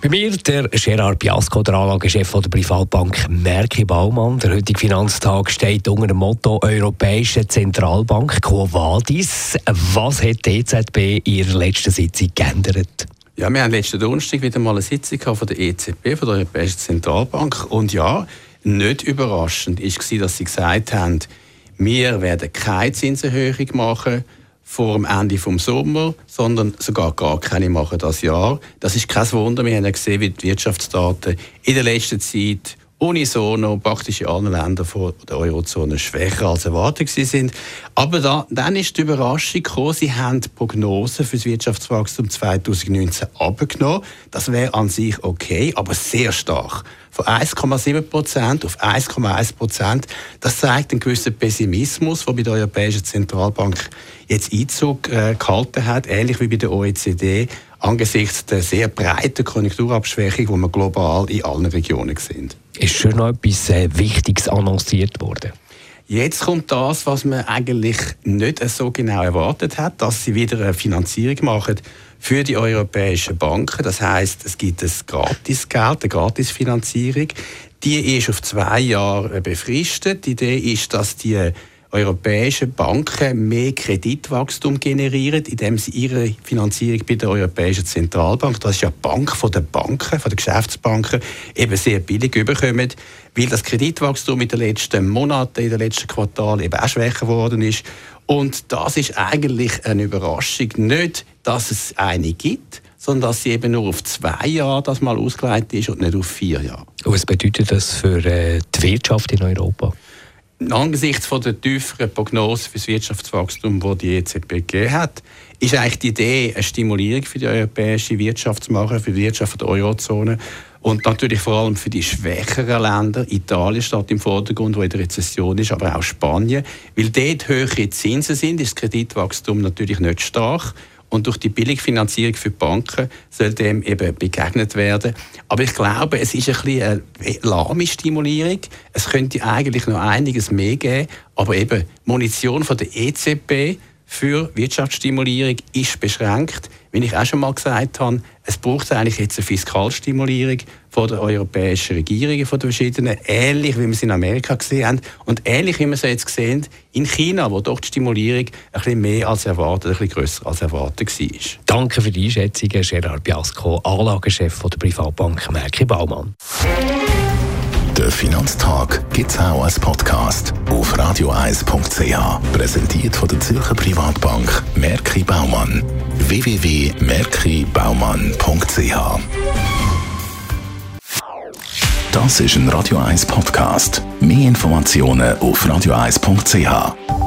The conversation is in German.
bei mir der Gerard Biasco, der Anlagechef der Privatbank Merki Baumann. Der heutige Finanztag steht unter dem Motto Europäische Zentralbank Quo Vadis. Was hat die EZB in ihrer letzten Sitzung geändert? Ja, wir haben letzten Donnerstag wieder mal eine Sitzung von der EZB, von der Europäischen Zentralbank. Und ja, nicht überraschend war, dass sie gesagt haben, wir werden keine Zinserhöhung machen vor dem Ende des Sommer, sondern sogar gar keine machen das Jahr. Das ist kein Wunder. Wir haben ja gesehen, wie die Wirtschaftsdaten in der letzten Zeit unisono praktisch in allen Ländern der Eurozone schwächer als erwartet sind. Aber da, dann ist die Überraschung gekommen, sie haben die Prognose für das Wirtschaftswachstum 2019 abgenommen. Das wäre an sich okay, aber sehr stark. Von 1,7 Prozent auf 1,1 Prozent. Das zeigt einen gewissen Pessimismus, der bei der Europäischen Zentralbank jetzt Einzug äh, gehalten hat, ähnlich wie bei der OECD angesichts der sehr breiten Konjunkturabschwächung, die wir global in allen Regionen sehen. Ist schon noch etwas äh, Wichtiges annonciert worden? Jetzt kommt das, was man eigentlich nicht so genau erwartet hat, dass sie wieder eine Finanzierung machen für die europäischen Banken. Das heißt, es gibt ein Gratisgeld, eine Gratisfinanzierung. Die ist auf zwei Jahre befristet. Die Idee ist, dass die europäische Banken mehr Kreditwachstum generieren, indem sie ihre Finanzierung bei der Europäischen Zentralbank, das ist ja die Bank von der Banken, von den Geschäftsbanken, eben sehr billig überkommen, weil das Kreditwachstum in den letzten Monaten, in den letzten Quartalen eben auch schwächer geworden ist. Und das ist eigentlich eine Überraschung. Nicht, dass es eine gibt, sondern dass sie eben nur auf zwei Jahre das mal ausgeleitet ist und nicht auf vier Jahre. Was bedeutet das für äh, die Wirtschaft in Europa? Angesichts von der tieferen Prognose für das Wirtschaftswachstum, die die EZB gegeben hat, ist eigentlich die Idee eine Stimulierung für die europäische Wirtschaft zu machen, für die Wirtschaft der Eurozone und natürlich vor allem für die schwächeren Länder. Italien steht im Vordergrund, wo in der Rezession ist, aber auch Spanien. Weil dort höhere Zinsen sind, ist das Kreditwachstum natürlich nicht stark. Und durch die Billigfinanzierung für die Banken soll dem eben begegnet werden. Aber ich glaube, es ist ein bisschen eine lahme Stimulierung. Es könnte eigentlich noch einiges mehr geben. Aber eben Munition von der EZB für Wirtschaftsstimulierung ist beschränkt. Wie ich auch schon mal gesagt habe, es braucht eigentlich jetzt eine Fiskalstimulierung von der europäischen Regierungen, von den verschiedenen, ähnlich wie wir es in Amerika gesehen haben und ähnlich wie wir es jetzt gesehen in China, wo doch die Stimulierung ein bisschen mehr als erwartet, ein bisschen grösser als erwartet war. Danke für die Einschätzung, Gerard Biasco, Anlagechef der Privatbank Merki Baumann. Der Finanztag gibt es auch als Podcast auf radioeis.ch. Präsentiert von der Zürcher Privatbank Merki Baumann. www.merkibaumann.ch Das ist ein Radio 1 Podcast. Mehr Informationen auf radioeis.ch.